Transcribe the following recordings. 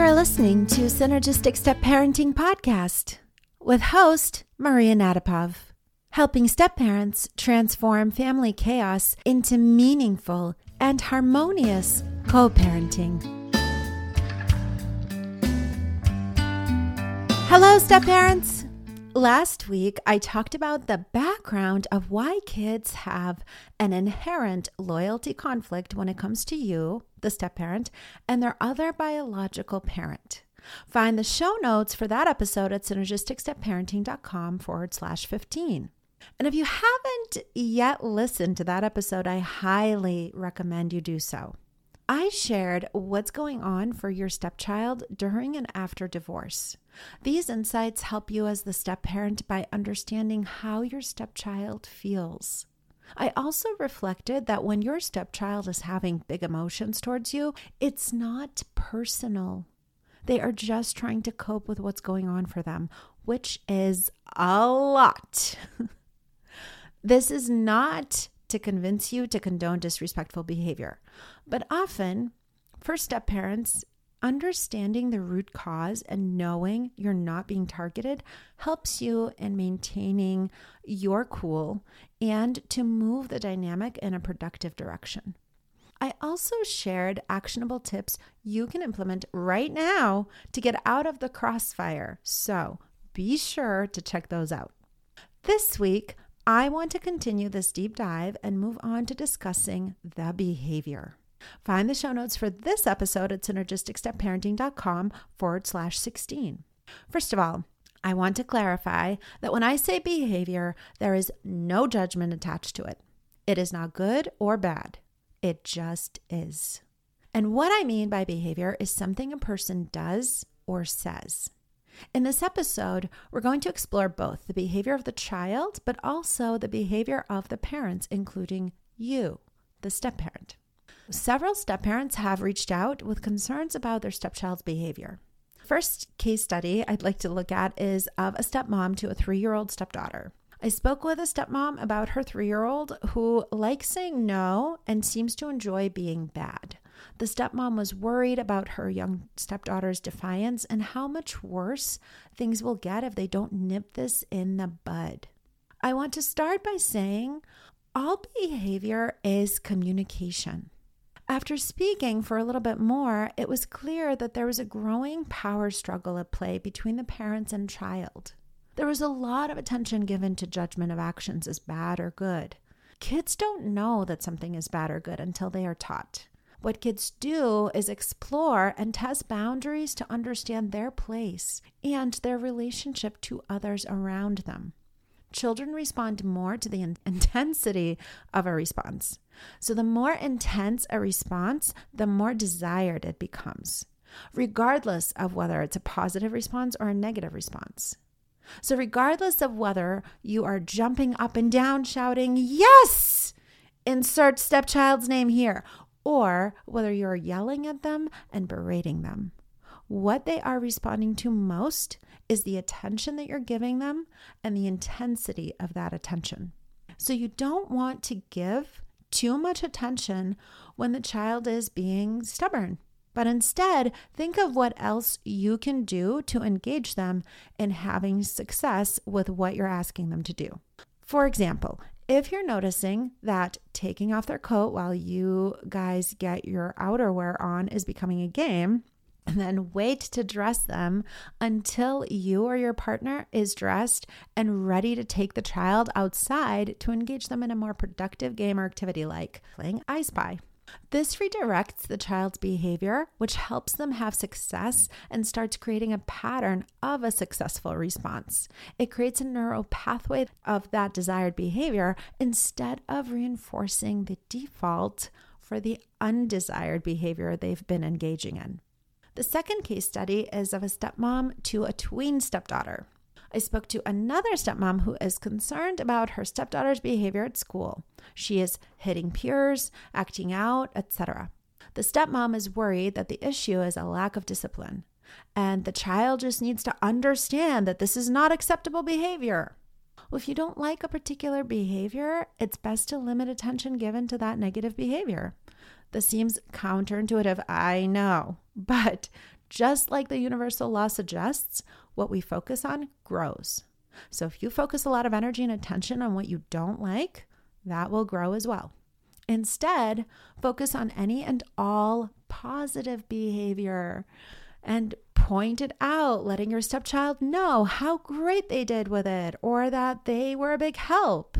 You're listening to Synergistic Step Parenting Podcast with host Maria Nadapov, helping step parents transform family chaos into meaningful and harmonious co parenting. Hello, step parents. Last week, I talked about the background of why kids have an inherent loyalty conflict when it comes to you, the step parent, and their other biological parent. Find the show notes for that episode at synergisticstepparenting.com forward slash 15. And if you haven't yet listened to that episode, I highly recommend you do so. I shared what's going on for your stepchild during and after divorce. These insights help you as the step parent by understanding how your stepchild feels. I also reflected that when your stepchild is having big emotions towards you, it's not personal. They are just trying to cope with what's going on for them, which is a lot. this is not to convince you to condone disrespectful behavior. But often, first step parents, understanding the root cause and knowing you're not being targeted helps you in maintaining your cool and to move the dynamic in a productive direction. I also shared actionable tips you can implement right now to get out of the crossfire. So be sure to check those out. This week, I want to continue this deep dive and move on to discussing the behavior. Find the show notes for this episode at synergisticstepparenting.com forward slash 16. First of all, I want to clarify that when I say behavior, there is no judgment attached to it. It is not good or bad, it just is. And what I mean by behavior is something a person does or says. In this episode, we're going to explore both the behavior of the child, but also the behavior of the parents, including you, the step parent. Several step parents have reached out with concerns about their stepchild's behavior. First case study I'd like to look at is of a stepmom to a three year old stepdaughter. I spoke with a stepmom about her three year old who likes saying no and seems to enjoy being bad. The stepmom was worried about her young stepdaughter's defiance and how much worse things will get if they don't nip this in the bud. I want to start by saying all behavior is communication. After speaking for a little bit more, it was clear that there was a growing power struggle at play between the parents and child. There was a lot of attention given to judgment of actions as bad or good. Kids don't know that something is bad or good until they are taught. What kids do is explore and test boundaries to understand their place and their relationship to others around them. Children respond more to the in- intensity of a response. So, the more intense a response, the more desired it becomes, regardless of whether it's a positive response or a negative response. So, regardless of whether you are jumping up and down shouting, Yes! Insert stepchild's name here, or whether you're yelling at them and berating them. What they are responding to most is the attention that you're giving them and the intensity of that attention. So you don't want to give too much attention when the child is being stubborn. But instead, think of what else you can do to engage them in having success with what you're asking them to do. For example, if you're noticing that taking off their coat while you guys get your outerwear on is becoming a game, and then wait to dress them until you or your partner is dressed and ready to take the child outside to engage them in a more productive game or activity like playing I Spy. This redirects the child's behavior, which helps them have success and starts creating a pattern of a successful response. It creates a neural pathway of that desired behavior instead of reinforcing the default for the undesired behavior they've been engaging in. The second case study is of a stepmom to a tween stepdaughter. I spoke to another stepmom who is concerned about her stepdaughter's behavior at school. She is hitting peers, acting out, etc. The stepmom is worried that the issue is a lack of discipline, and the child just needs to understand that this is not acceptable behavior. Well, if you don't like a particular behavior, it's best to limit attention given to that negative behavior. This seems counterintuitive, I know, but Just like the universal law suggests, what we focus on grows. So if you focus a lot of energy and attention on what you don't like, that will grow as well. Instead, focus on any and all positive behavior and point it out, letting your stepchild know how great they did with it or that they were a big help.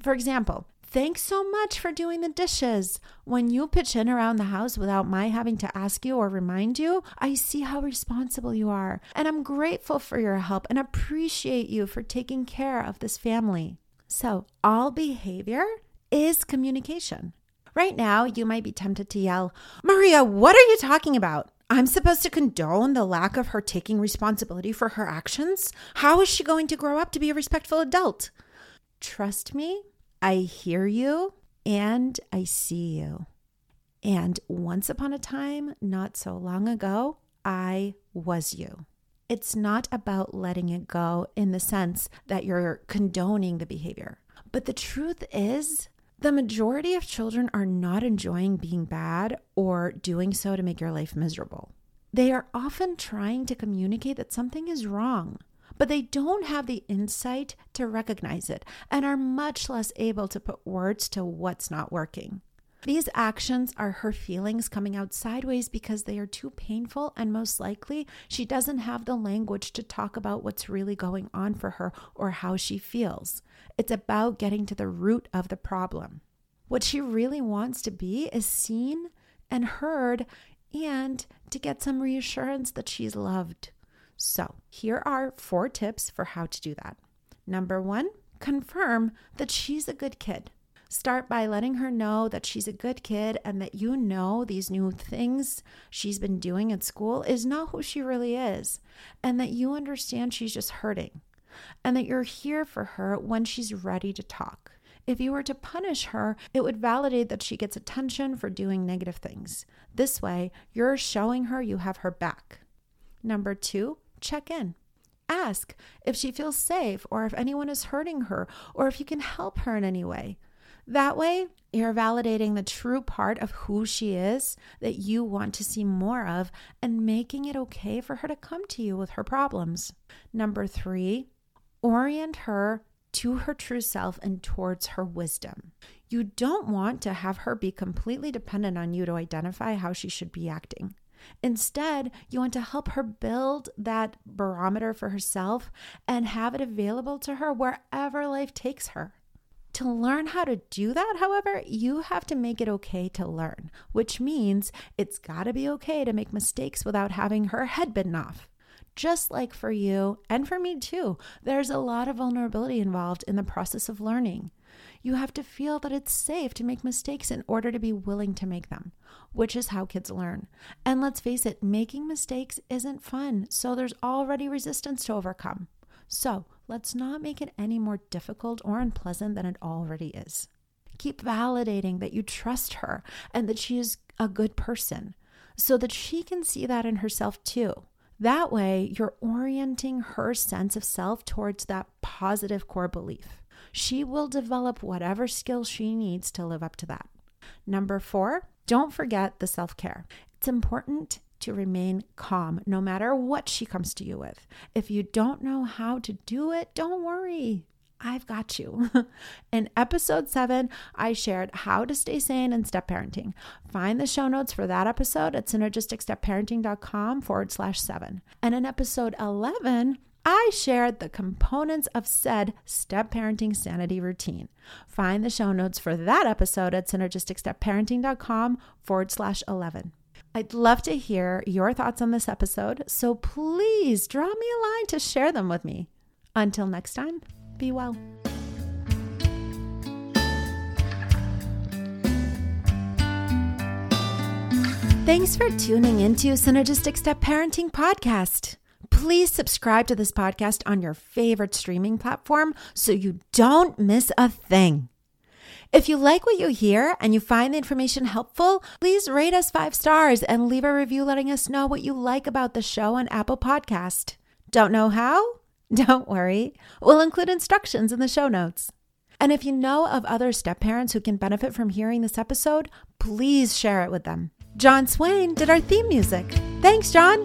For example, thanks so much for doing the dishes. When you pitch in around the house without my having to ask you or remind you, I see how responsible you are. And I'm grateful for your help and appreciate you for taking care of this family. So, all behavior is communication. Right now, you might be tempted to yell, Maria, what are you talking about? I'm supposed to condone the lack of her taking responsibility for her actions? How is she going to grow up to be a respectful adult? Trust me, I hear you and I see you. And once upon a time, not so long ago, I was you. It's not about letting it go in the sense that you're condoning the behavior. But the truth is, the majority of children are not enjoying being bad or doing so to make your life miserable. They are often trying to communicate that something is wrong, but they don't have the insight to recognize it and are much less able to put words to what's not working. These actions are her feelings coming out sideways because they are too painful, and most likely she doesn't have the language to talk about what's really going on for her or how she feels. It's about getting to the root of the problem. What she really wants to be is seen and heard and to get some reassurance that she's loved. So, here are four tips for how to do that. Number one, confirm that she's a good kid. Start by letting her know that she's a good kid and that you know these new things she's been doing at school is not who she really is, and that you understand she's just hurting, and that you're here for her when she's ready to talk. If you were to punish her, it would validate that she gets attention for doing negative things. This way, you're showing her you have her back. Number two, check in. Ask if she feels safe or if anyone is hurting her or if you can help her in any way. That way, you're validating the true part of who she is that you want to see more of and making it okay for her to come to you with her problems. Number three, orient her to her true self and towards her wisdom. You don't want to have her be completely dependent on you to identify how she should be acting. Instead, you want to help her build that barometer for herself and have it available to her wherever life takes her. To learn how to do that, however, you have to make it okay to learn, which means it's got to be okay to make mistakes without having her head bitten off. Just like for you and for me too, there's a lot of vulnerability involved in the process of learning. You have to feel that it's safe to make mistakes in order to be willing to make them, which is how kids learn. And let's face it, making mistakes isn't fun, so there's already resistance to overcome. So let's not make it any more difficult or unpleasant than it already is. Keep validating that you trust her and that she is a good person so that she can see that in herself too. That way, you're orienting her sense of self towards that positive core belief. She will develop whatever skills she needs to live up to that. Number four, don't forget the self care. It's important to remain calm no matter what she comes to you with. If you don't know how to do it, don't worry. I've got you. In episode seven, I shared how to stay sane in step parenting. Find the show notes for that episode at synergisticstepparenting.com forward slash seven. And in episode 11, I shared the components of said step parenting sanity routine. Find the show notes for that episode at synergisticstepparenting.com forward slash 11. I'd love to hear your thoughts on this episode, so please draw me a line to share them with me. Until next time, be well. Thanks for tuning into Synergistic Step Parenting Podcast. Please subscribe to this podcast on your favorite streaming platform so you don't miss a thing. If you like what you hear and you find the information helpful, please rate us five stars and leave a review letting us know what you like about the show on Apple Podcast. Don't know how? Don't worry. We'll include instructions in the show notes. And if you know of other step parents who can benefit from hearing this episode, please share it with them. John Swain did our theme music. Thanks, John.